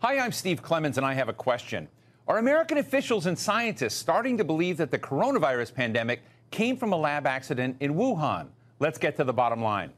Hi, I'm Steve Clemons, and I have a question. Are American officials and scientists starting to believe that the coronavirus pandemic came from a lab accident in Wuhan? Let's get to the bottom line.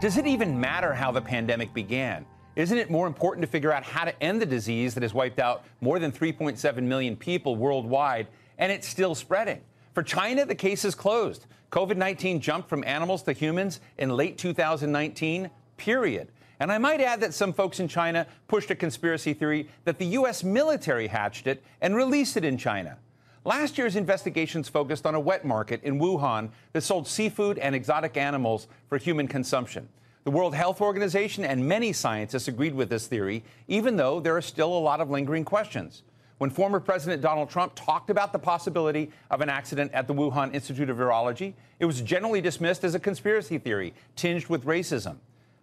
Does it even matter how the pandemic began? Isn't it more important to figure out how to end the disease that has wiped out more than 3.7 million people worldwide and it's still spreading? For China, the case is closed. COVID 19 jumped from animals to humans in late 2019, period. And I might add that some folks in China pushed a conspiracy theory that the U.S. military hatched it and released it in China. Last year's investigations focused on a wet market in Wuhan that sold seafood and exotic animals for human consumption. The World Health Organization and many scientists agreed with this theory, even though there are still a lot of lingering questions. When former President Donald Trump talked about the possibility of an accident at the Wuhan Institute of Virology, it was generally dismissed as a conspiracy theory tinged with racism.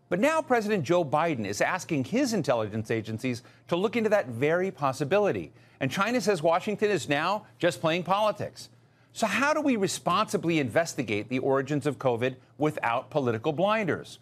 But now President Joe Biden is asking his intelligence agencies to look into that very possibility. And China says Washington is now just playing politics. So, how do we responsibly investigate the origins of COVID without political blinders?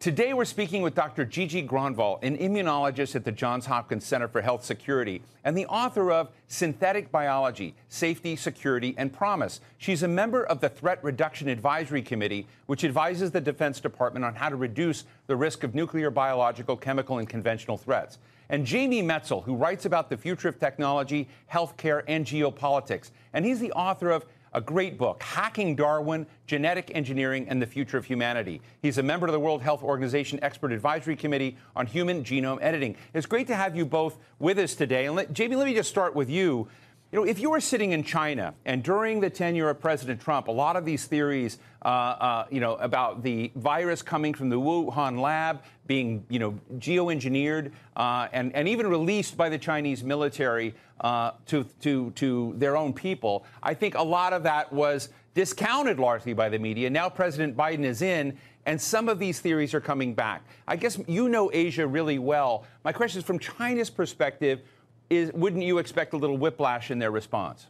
Today, we're speaking with Dr. Gigi Gronvall, an immunologist at the Johns Hopkins Center for Health Security and the author of Synthetic Biology Safety, Security, and Promise. She's a member of the Threat Reduction Advisory Committee, which advises the Defense Department on how to reduce the risk of nuclear, biological, chemical, and conventional threats. And Jamie Metzl, who writes about the future of technology, healthcare, and geopolitics. And he's the author of a great book, Hacking Darwin Genetic Engineering and the Future of Humanity. He's a member of the World Health Organization Expert Advisory Committee on Human Genome Editing. It's great to have you both with us today. And let, Jamie, let me just start with you. You know, if you were sitting in China and during the tenure of President Trump, a lot of these theories, uh, uh, you know, about the virus coming from the Wuhan lab being, you know, geoengineered uh, and, and even released by the Chinese military uh, to, to, to their own people, I think a lot of that was discounted largely by the media. Now President Biden is in, and some of these theories are coming back. I guess you know Asia really well. My question is from China's perspective, is, wouldn't you expect a little whiplash in their response?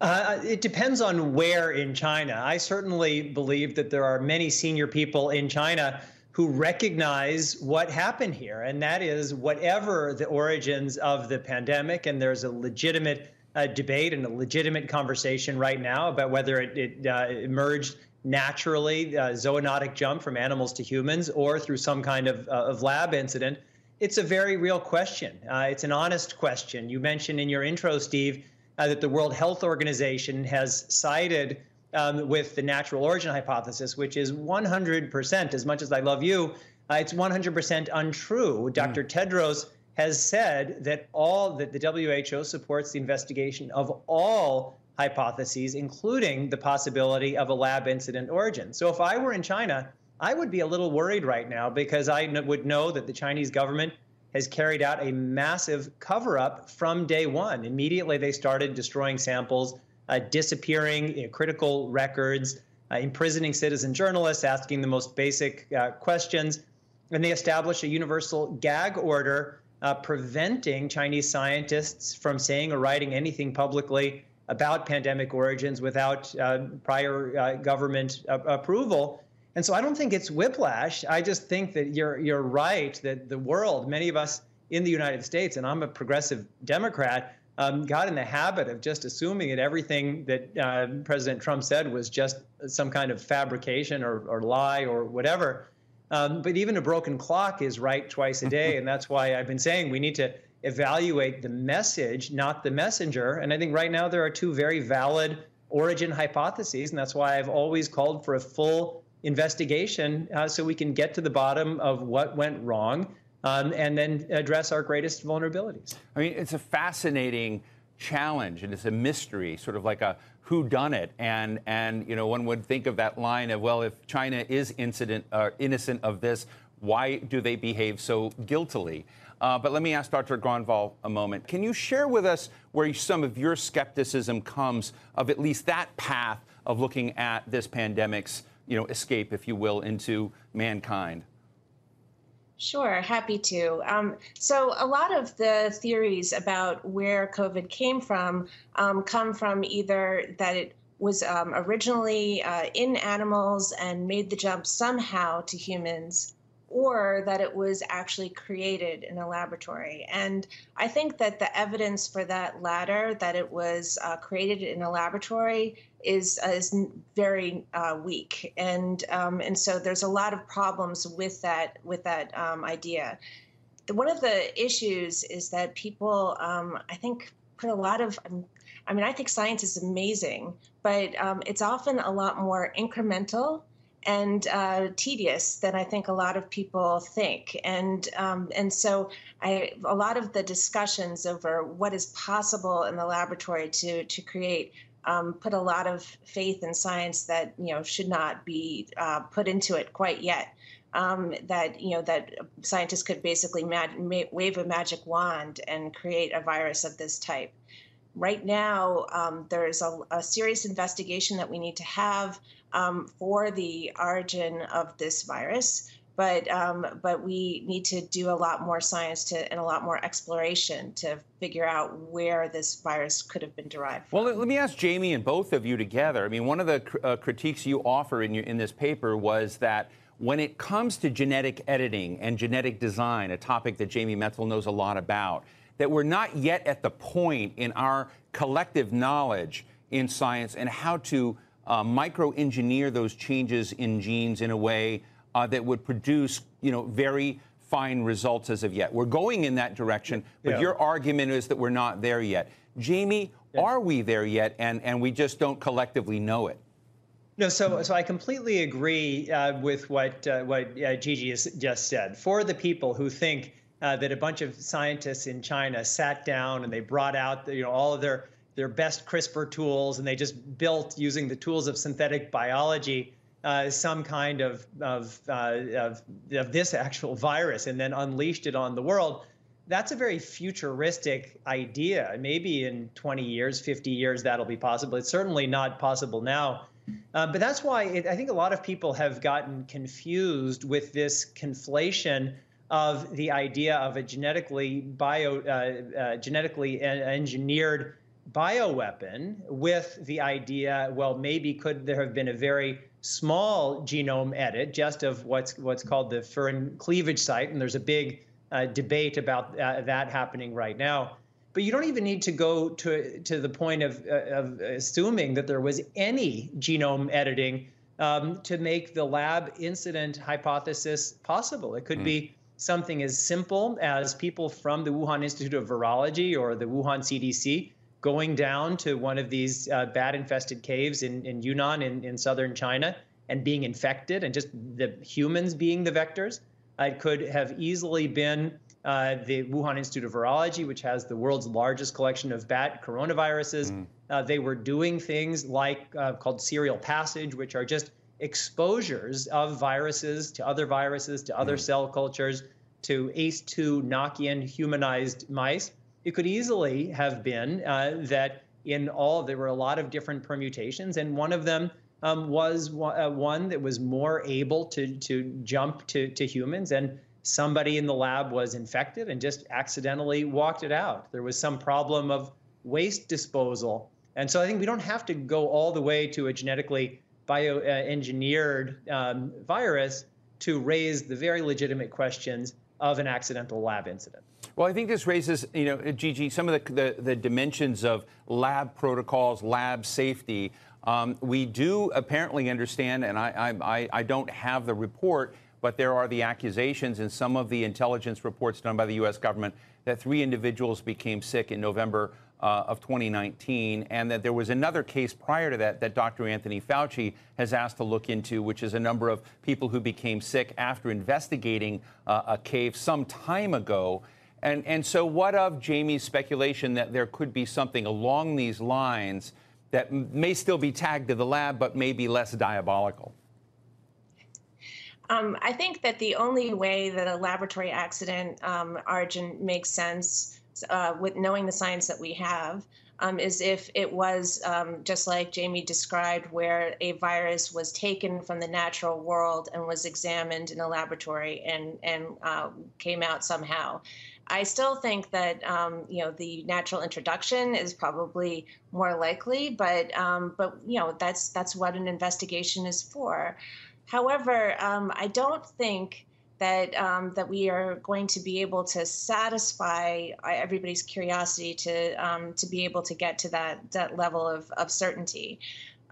Uh, it depends on where in China. I certainly believe that there are many senior people in China who recognize what happened here, and that is whatever the origins of the pandemic, and there's a legitimate uh, debate and a legitimate conversation right now about whether it, it uh, emerged naturally, uh, zoonotic jump from animals to humans, or through some kind of, uh, of lab incident. It's a very real question. Uh, it's an honest question. You mentioned in your intro, Steve, uh, that the World Health Organization has sided um, with the natural origin hypothesis, which is 100%, as much as I love you, uh, it's 100% untrue. Mm. Dr. Tedros has said that all that the WHO supports the investigation of all hypotheses, including the possibility of a lab incident origin. So if I were in China, I would be a little worried right now because I would know that the Chinese government has carried out a massive cover up from day one. Immediately, they started destroying samples, uh, disappearing you know, critical records, uh, imprisoning citizen journalists, asking the most basic uh, questions. And they established a universal gag order uh, preventing Chinese scientists from saying or writing anything publicly about pandemic origins without uh, prior uh, government approval. And so I don't think it's whiplash. I just think that you're you're right that the world, many of us in the United States, and I'm a progressive Democrat, um, got in the habit of just assuming that everything that uh, President Trump said was just some kind of fabrication or, or lie or whatever. Um, but even a broken clock is right twice a day, and that's why I've been saying we need to evaluate the message, not the messenger. And I think right now there are two very valid origin hypotheses, and that's why I've always called for a full investigation uh, so we can get to the bottom of what went wrong um, and then address our greatest vulnerabilities. I mean, it's a fascinating challenge and it's a mystery, sort of like a who done it and and you know one would think of that line of well if China is incident uh, innocent of this why do they behave so guiltily uh, but let me ask Dr. Gronvall a moment. Can you share with us where some of your skepticism comes of at least that path of looking at this pandemic's you know, escape, if you will, into mankind? Sure, happy to. Um, so, a lot of the theories about where COVID came from um, come from either that it was um, originally uh, in animals and made the jump somehow to humans or that it was actually created in a laboratory. And I think that the evidence for that latter, that it was uh, created in a laboratory, is uh, is very uh, weak. And um, and so there's a lot of problems with that with that um, idea. One of the issues is that people, um, I think, put a lot of um, I mean, I think science is amazing, but um, it's often a lot more incremental and uh, tedious than I think a lot of people think. And um, and so I, a lot of the discussions over what is possible in the laboratory to to create um, put a lot of faith in science that you know should not be uh, put into it quite yet. Um, that you know that scientists could basically mag- wave a magic wand and create a virus of this type. Right now, um, there's a, a serious investigation that we need to have um, for the origin of this virus. But um, but we need to do a lot more science to and a lot more exploration to figure out where this virus could have been derived. From. Well, let me ask Jamie and both of you together. I mean, one of the cr- uh, critiques you offer in your, in this paper was that when it comes to genetic editing and genetic design, a topic that Jamie Metzl knows a lot about, that we're not yet at the point in our collective knowledge in science and how to uh, micro-engineer those changes in genes in a way uh, that would produce, you know, very fine results as of yet. We're going in that direction, but yeah. your argument is that we're not there yet. Jamie, yeah. are we there yet, and, and we just don't collectively know it? No, so so I completely agree uh, with what uh, what uh, Gigi has just said. For the people who think uh, that a bunch of scientists in China sat down and they brought out you know all of their their best CRISPR tools, and they just built using the tools of synthetic biology uh, some kind of of, uh, of, of this actual virus, and then unleashed it on the world. That's a very futuristic idea. Maybe in 20 years, 50 years, that'll be possible. It's certainly not possible now. Uh, but that's why it, I think a lot of people have gotten confused with this conflation of the idea of a genetically bio uh, uh, genetically engineered bioweapon with the idea, well, maybe could there have been a very small genome edit just of what's what's called the furin cleavage site, and there's a big uh, debate about uh, that happening right now. But you don't even need to go to to the point of, uh, of assuming that there was any genome editing um, to make the lab incident hypothesis possible. It could mm. be something as simple as people from the Wuhan Institute of Virology or the Wuhan CDC going down to one of these uh, bat infested caves in, in Yunnan in, in southern China and being infected and just the humans being the vectors. It could have easily been uh, the Wuhan Institute of Virology, which has the world's largest collection of bat coronaviruses. Mm. Uh, they were doing things like uh, called serial passage, which are just exposures of viruses to other viruses, to other mm. cell cultures, to ACE2 knock-in humanized mice it could easily have been uh, that in all there were a lot of different permutations, and one of them um, was uh, one that was more able to to jump to to humans, and somebody in the lab was infected and just accidentally walked it out. There was some problem of waste disposal, and so I think we don't have to go all the way to a genetically bioengineered um, virus to raise the very legitimate questions of an accidental lab incident. Well, I think this raises, you know, Gigi, some of the, the, the dimensions of lab protocols, lab safety. Um, we do apparently understand, and I, I, I don't have the report, but there are the accusations in some of the intelligence reports done by the U.S. government that three individuals became sick in November uh, of 2019, and that there was another case prior to that that Dr. Anthony Fauci has asked to look into, which is a number of people who became sick after investigating uh, a cave some time ago. And, and so, what of Jamie's speculation that there could be something along these lines that may still be tagged to the lab, but may be less diabolical? Um, I think that the only way that a laboratory accident um, origin makes sense, uh, with knowing the science that we have, um, is if it was um, just like Jamie described, where a virus was taken from the natural world and was examined in a laboratory and and uh, came out somehow. I still think that um, you know the natural introduction is probably more likely, but um, but you know that's that's what an investigation is for. However, um, I don't think that um, that we are going to be able to satisfy everybody's curiosity to um, to be able to get to that that level of, of certainty.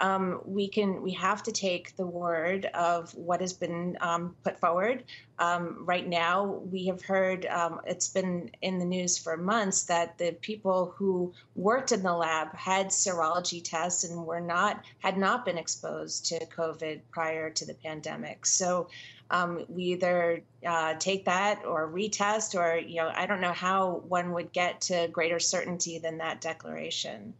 Um, we can we have to take the word of what has been um, put forward. Um, right now, we have heard um, it's been in the news for months that the people who worked in the lab had serology tests and were not had not been exposed to COVID prior to the pandemic. So um, we either uh, take that or retest, or you know, I don't know how one would get to greater certainty than that declaration.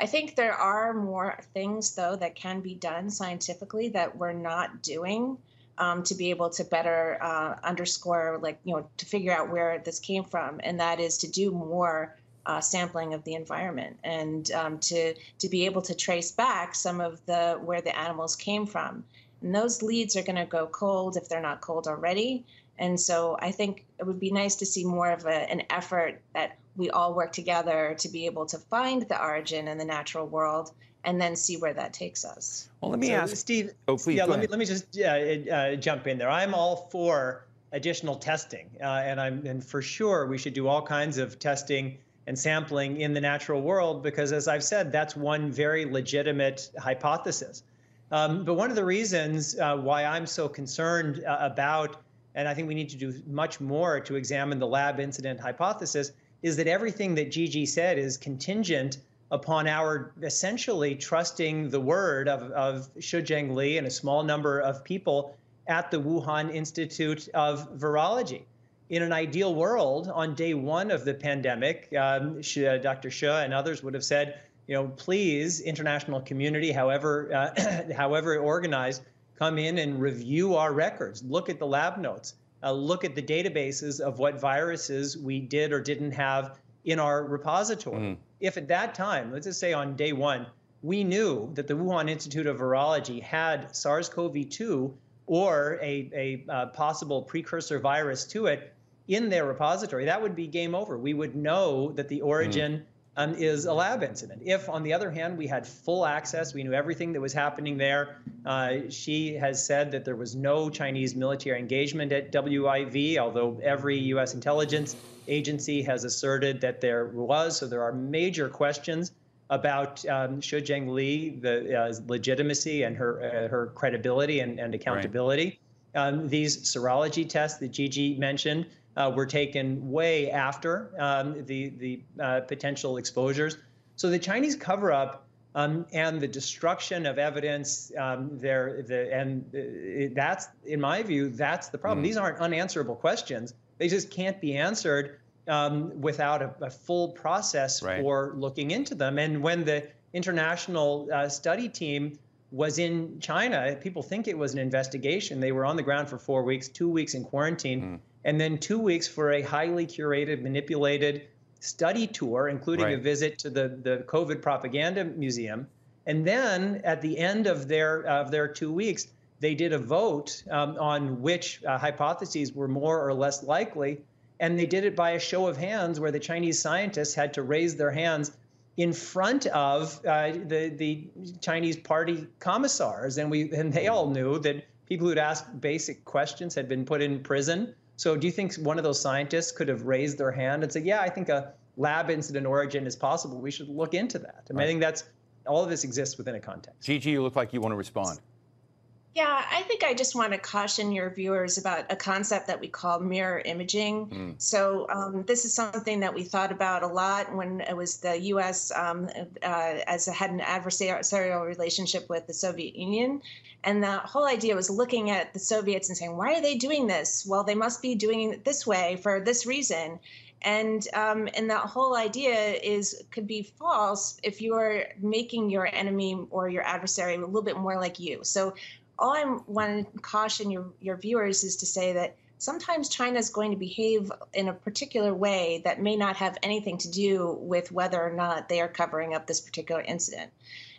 I think there are more things though that can be done scientifically that we're not doing. Um, to be able to better uh, underscore, like, you know, to figure out where this came from. And that is to do more uh, sampling of the environment and um, to, to be able to trace back some of the where the animals came from. And those leads are going to go cold if they're not cold already. And so I think it would be nice to see more of a, an effort that we all work together to be able to find the origin in the natural world and then see where that takes us. Well, let me so, ask Steve. Oh, please. Yeah, let me let me just uh, uh, jump in there. I'm all for additional testing, uh, and I'm and for sure we should do all kinds of testing and sampling in the natural world because, as I've said, that's one very legitimate hypothesis. Um, but one of the reasons uh, why I'm so concerned uh, about, and I think we need to do much more to examine the lab incident hypothesis, is that everything that Gigi said is contingent upon our essentially trusting the word of, of Shi Zhengli and a small number of people at the Wuhan Institute of Virology. In an ideal world, on day one of the pandemic, um, Dr. Shi and others would have said, you know, please, international community, however, uh, however organized, come in and review our records. Look at the lab notes. Uh, look at the databases of what viruses we did or didn't have in our repository. Mm. If at that time, let's just say on day one, we knew that the Wuhan Institute of Virology had SARS-CoV-2 or a, a uh, possible precursor virus to it in their repository, that would be game over. We would know that the origin mm um, is a lab incident. If, on the other hand, we had full access, we knew everything that was happening there. Uh, Shi has said that there was no Chinese military engagement at WIV, although every U.S. intelligence agency has asserted that there was. So there are major questions about um, Shi Zhengli, the uh, legitimacy and her uh, her credibility and, and accountability. Right. Um, these serology tests that Gigi mentioned uh, were taken way after um, the the uh, potential exposures. So the Chinese cover up um, and the destruction of evidence, um, there the and uh, that's in my view that's the problem. Mm. These aren't unanswerable questions. They just can't be answered um, without a, a, full process right. for looking into them. And when the international uh, study team was in China, people think it was an investigation. They were on the ground for four weeks, two weeks in quarantine. Mm and then two weeks for a highly curated, manipulated study tour, including right. a visit to the, the COVID propaganda museum. And then at the end of their of their two weeks, they did a vote um, on which uh, hypotheses were more or less likely, and they did it by a show of hands, where the Chinese scientists had to raise their hands in front of uh, the the Chinese party commissars, and we and they all knew that people who'd asked basic questions had been put in prison. So do you think one of those scientists could have raised their hand and said, yeah, I think a lab incident origin is possible. We should look into that. I mean, right. I think that's all of this exists within a context. Gigi, you look like you want to respond. Yeah, I think I just want to caution your viewers about a concept that we call mirror imaging. Mm. So, um, this is something that we thought about a lot when it was the U.S. Um, uh, as had an adversarial relationship with the Soviet Union, and the whole idea was looking at the Soviets and saying, "Why are they doing this? Well, they must be doing it this way for this reason." and um, and that whole idea is could be false if you are making your enemy or your adversary a little bit more like you. So all I want to caution your, your viewers is to say that sometimes China is going to behave in a particular way that may not have anything to do with whether or not they are covering up this particular incident.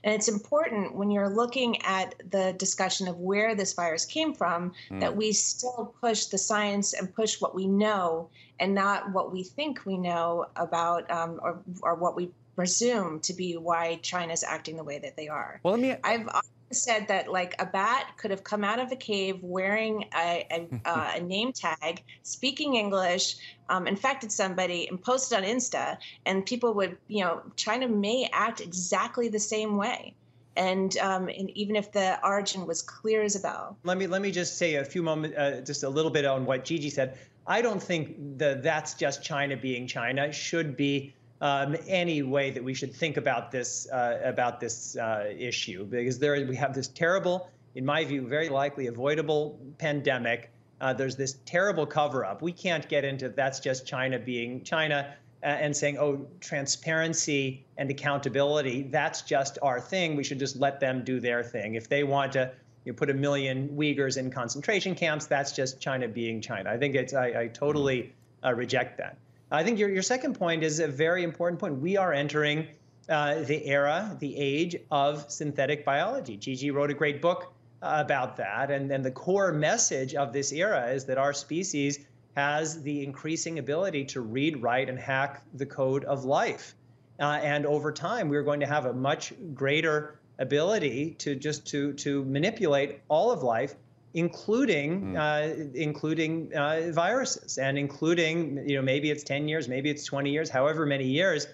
And it's important when you're looking at the discussion of where this virus came from mm. that we still push the science and push what we know and not what we think we know about um, or, or what we presume to be why China's acting the way that they are. Well, let me. I've said that like a bat could have come out of a cave wearing a, a, uh, a name tag, speaking English, um, infected somebody, and posted on Insta, and people would, you know, China may act exactly the same way. And, um, and even if the origin was clear as a bell. Let me let me just say a few moments, uh, just a little bit on what Gigi said. I don't think the that's just China being China should be um, any way that we should think about this uh, about this uh, issue because there we have this terrible, in my view, very likely avoidable pandemic. Uh, there's this terrible cover up. We can't get into that's just China being China uh, and saying, oh, transparency and accountability, that's just our thing. We should just let them do their thing. If they want to you put a million Uyghurs in concentration camps, that's just China being China. I think it's, I, I totally uh, reject that. I think your, your second point is a very important point. We are entering uh, the era, the age of synthetic biology. Gigi wrote a great book uh, about that. And then the core message of this era is that our species has the increasing ability to read, write, and hack the code of life. Uh, and over time, we're going to have a much greater ability to just to to manipulate all of life including mm. uh, including uh, viruses and including you know maybe it's 10 years maybe it's 20 years however many years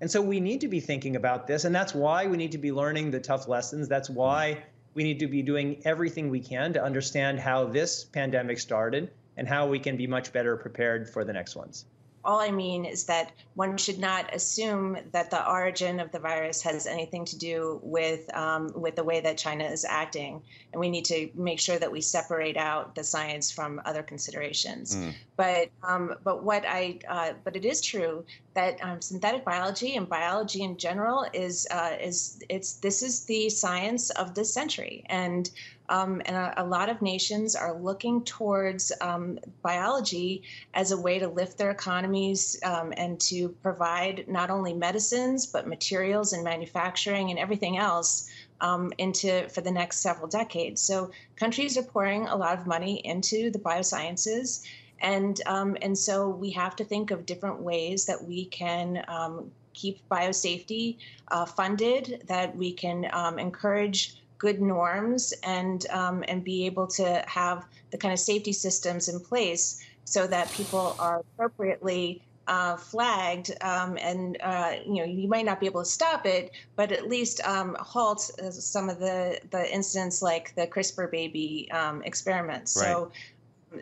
and so we need to be thinking about this and that's why we need to be learning the tough lessons that's hmm. why we need to be doing everything we can to understand how this pandemic started and how we can be much better prepared for the next ones all I mean is that one should not assume that the origin of the virus has anything to do with um, with the way that China is acting, and we need to make sure that we separate out the science from other considerations. Mm. But um, but what I uh, but it is true that um, synthetic biology and biology in general is uh, is it's this is the science of this century, and um, and a, a, lot of nations are looking towards um, biology as a way to lift their economies um, and to provide not only medicines but materials and manufacturing and everything else um, into for the next several decades. So countries are pouring a lot of money into the biosciences. And, um, and so we have to think of different ways that we can um, keep biosafety uh, funded, that we can encourage good norms and um, and be able to have the kind of safety systems in place so that people are appropriately uh, flagged um, and uh, you know you might not be able to stop it but at least um, halt uh, some of the the incidents like the CRISPR baby um, experiments right. so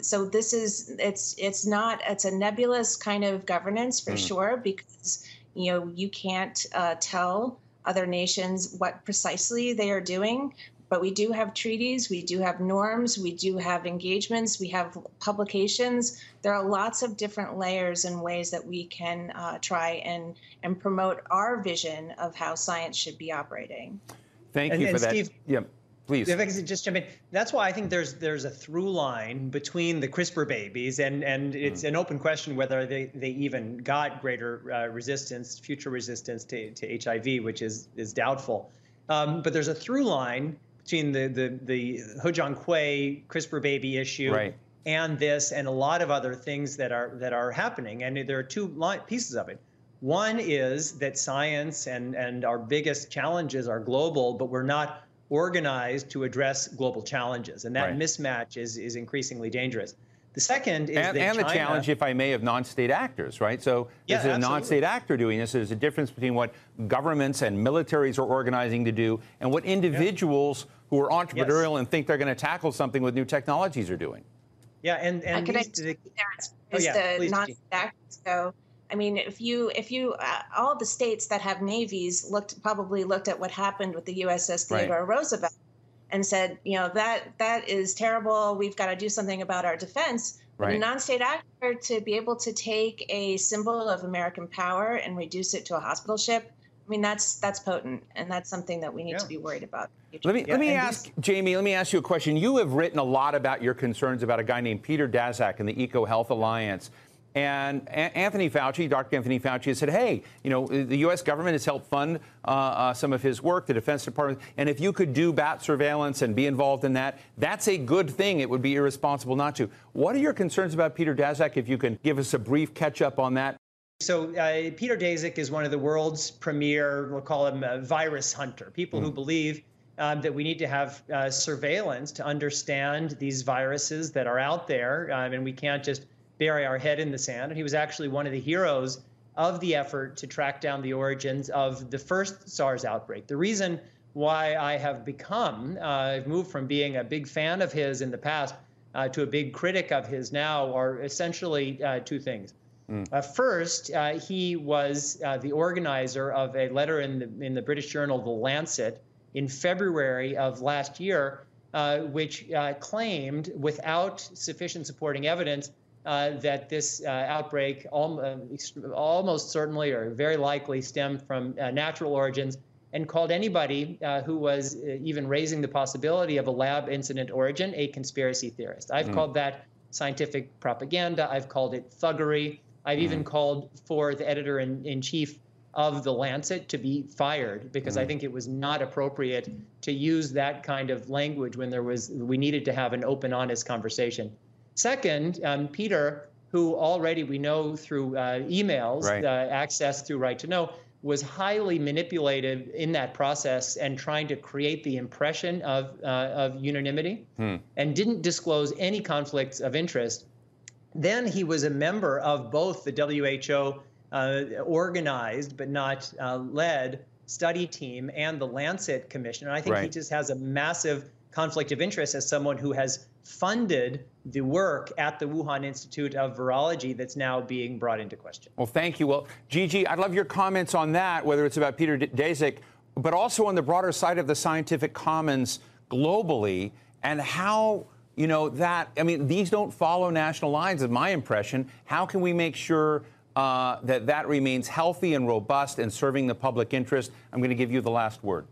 so this is it's it's not it's a nebulous kind of governance for mm. sure because you know you can't uh, tell other nations what precisely they are doing. But we do have treaties, we do have norms, we do have engagements, we have publications. There are lots of different layers and ways that we can uh, try and, and promote our vision of how science should be operating. Thank and, you for that. Steve, yeah. Please. If I could just jump in, that's why I think there's there's a through line between the CRISPR babies, and and it's mm. an open question whether they, they even got greater uh, resistance, future resistance to, to HIV, which is is doubtful. Um, but there's a through line between the the the He Jiankui CRISPR baby issue right. and this, and a lot of other things that are that are happening, and there are two line, pieces of it. One is that science and and our biggest challenges are global, but we're not organized to address global challenges. And that right. mismatch is, is increasingly dangerous. The second is and, and China, the challenge, if I may, of non-state actors, right? So yeah, this is a non-state actor doing this. There's a difference between what governments and militaries are organizing to do and what individuals yeah. who are entrepreneurial yes. and think they're going to tackle something with new technologies are doing. Yeah, and and these, the, oh, yeah, the non-state actors go I mean, if you if you uh, all the states that have navies looked probably looked at what happened with the USS Theodore right. Roosevelt and said, you know, that that is terrible. We've got to do something about our defense. Right. a non-state actor to be able to take a symbol of American power and reduce it to a hospital ship. I mean, that's that's potent, and that's something that we need yeah. to be worried about. Let me yeah, let me ask these... Jamie. Let me ask you a question. You have written a lot about your concerns about a guy named Peter Daszak and the EcoHealth Alliance And Anthony Fauci, Dr. Anthony Fauci, has said, hey, you know, the U.S. government has helped fund uh, uh, some of his work, the Defense Department. And if you could do bat surveillance and be involved in that, that's a good thing. It would be irresponsible not to. What are your concerns about Peter Daszak, if you can give us a brief catch up on that? So, uh, Peter Daszak is one of the world's premier, we'll call him a virus hunter, people mm. who believe um, that we need to have uh, surveillance to understand these viruses that are out there, um, and we can't just bury our head in the sand. And he was actually one of the heroes of the effort to track down the origins of the first SARS outbreak. The reason why I have become, uh, I've moved from being a big fan of his in the past uh, to a big critic of his now, are essentially uh, two things. Mm. Uh, first, uh, he was uh, the organizer of a letter in the, in the British journal, The Lancet, in February of last year, which claimed, without sufficient supporting evidence, uh, that this uh, outbreak al- uh, almost certainly or very likely stemmed from uh, natural origins and called anybody uh, who was uh, even raising the possibility of a lab incident origin a conspiracy theorist. I've mm. called that scientific propaganda. I've called it thuggery. I've mm. even called for the editor in, in chief of the Lancet to be fired because mm. I think it was not appropriate to use that kind of language when there was we needed to have an open, honest conversation. Second, um, Peter, who already we know through uh, emails, right. uh, access through Right to Know, was highly manipulated in that process and trying to create the impression of, uh, of unanimity hmm. and didn't disclose any conflicts of interest. Then he was a member of both the WHO uh, organized but not uh, led study team and the Lancet Commission. And I think right. he just has a massive conflict of interest as someone who has funded the work at the Wuhan Institute of Virology that's now being brought into question. Well, thank you. Well, Gigi, I'd love your comments on that, whether it's about Peter Daszak, but also on the broader side of the scientific commons globally and how you know that i mean these don't follow national lines is my impression how can we make sure uh, that that remains healthy and robust and serving the public interest i'm going to give you the last word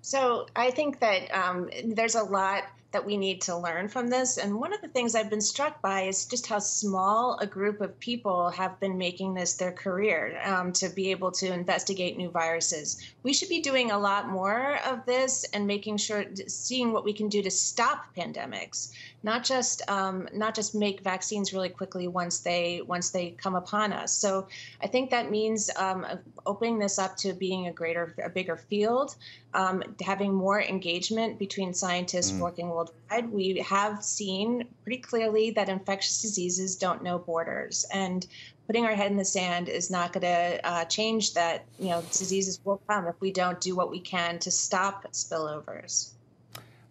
so i think that um, there's a lot that we need to learn from this. And one of the things I've been struck by is just how small a group of people have been making this their career um, to be able to investigate new viruses. We should be doing a lot more of this and making sure, seeing what we can do to stop pandemics, not just um, not just make vaccines really quickly once they once they come upon us. So I think that means um, opening this up to being a greater, a bigger field, um, having more engagement between scientists mm. working worldwide. We have seen pretty clearly that infectious diseases don't know borders, and putting our head in the sand is not going to uh, change that. You know, diseases will come if we don't do what we can to stop spillovers.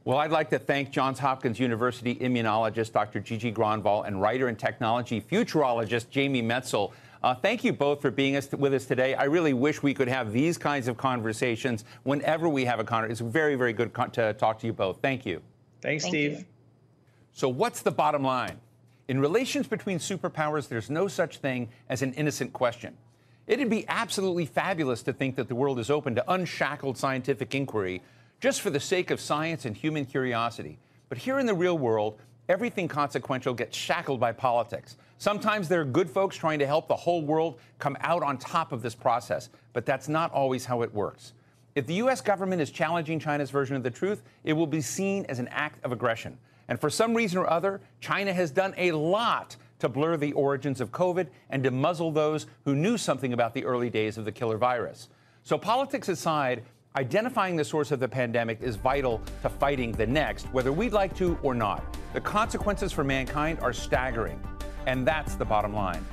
Well, I'd like to thank Johns Hopkins University immunologist Dr. Gigi Gronvall and writer and technology futurologist Jamie Metzl. Uh, thank you both for being us, with us today. I really wish we could have these kinds of conversations whenever we have a conversation. It's very, very good con- to talk to you both. Thank you. Thanks, Thank Steve. You. So, what's the bottom line? In relations between superpowers, there's no such thing as an innocent question. It'd be absolutely fabulous to think that the world is open to unshackled scientific inquiry just for the sake of science and human curiosity. But here in the real world, everything consequential gets shackled by politics. Sometimes there are good folks trying to help the whole world come out on top of this process, but that's not always how it works. If the U.S. government is challenging China's version of the truth, it will be seen as an act of aggression. And for some reason or other, China has done a lot to blur the origins of COVID and to muzzle those who knew something about the early days of the killer virus. So, politics aside, Identifying the source of the pandemic is vital to fighting the next, whether we'd like to or not. The consequences for mankind are staggering, and that's the bottom line.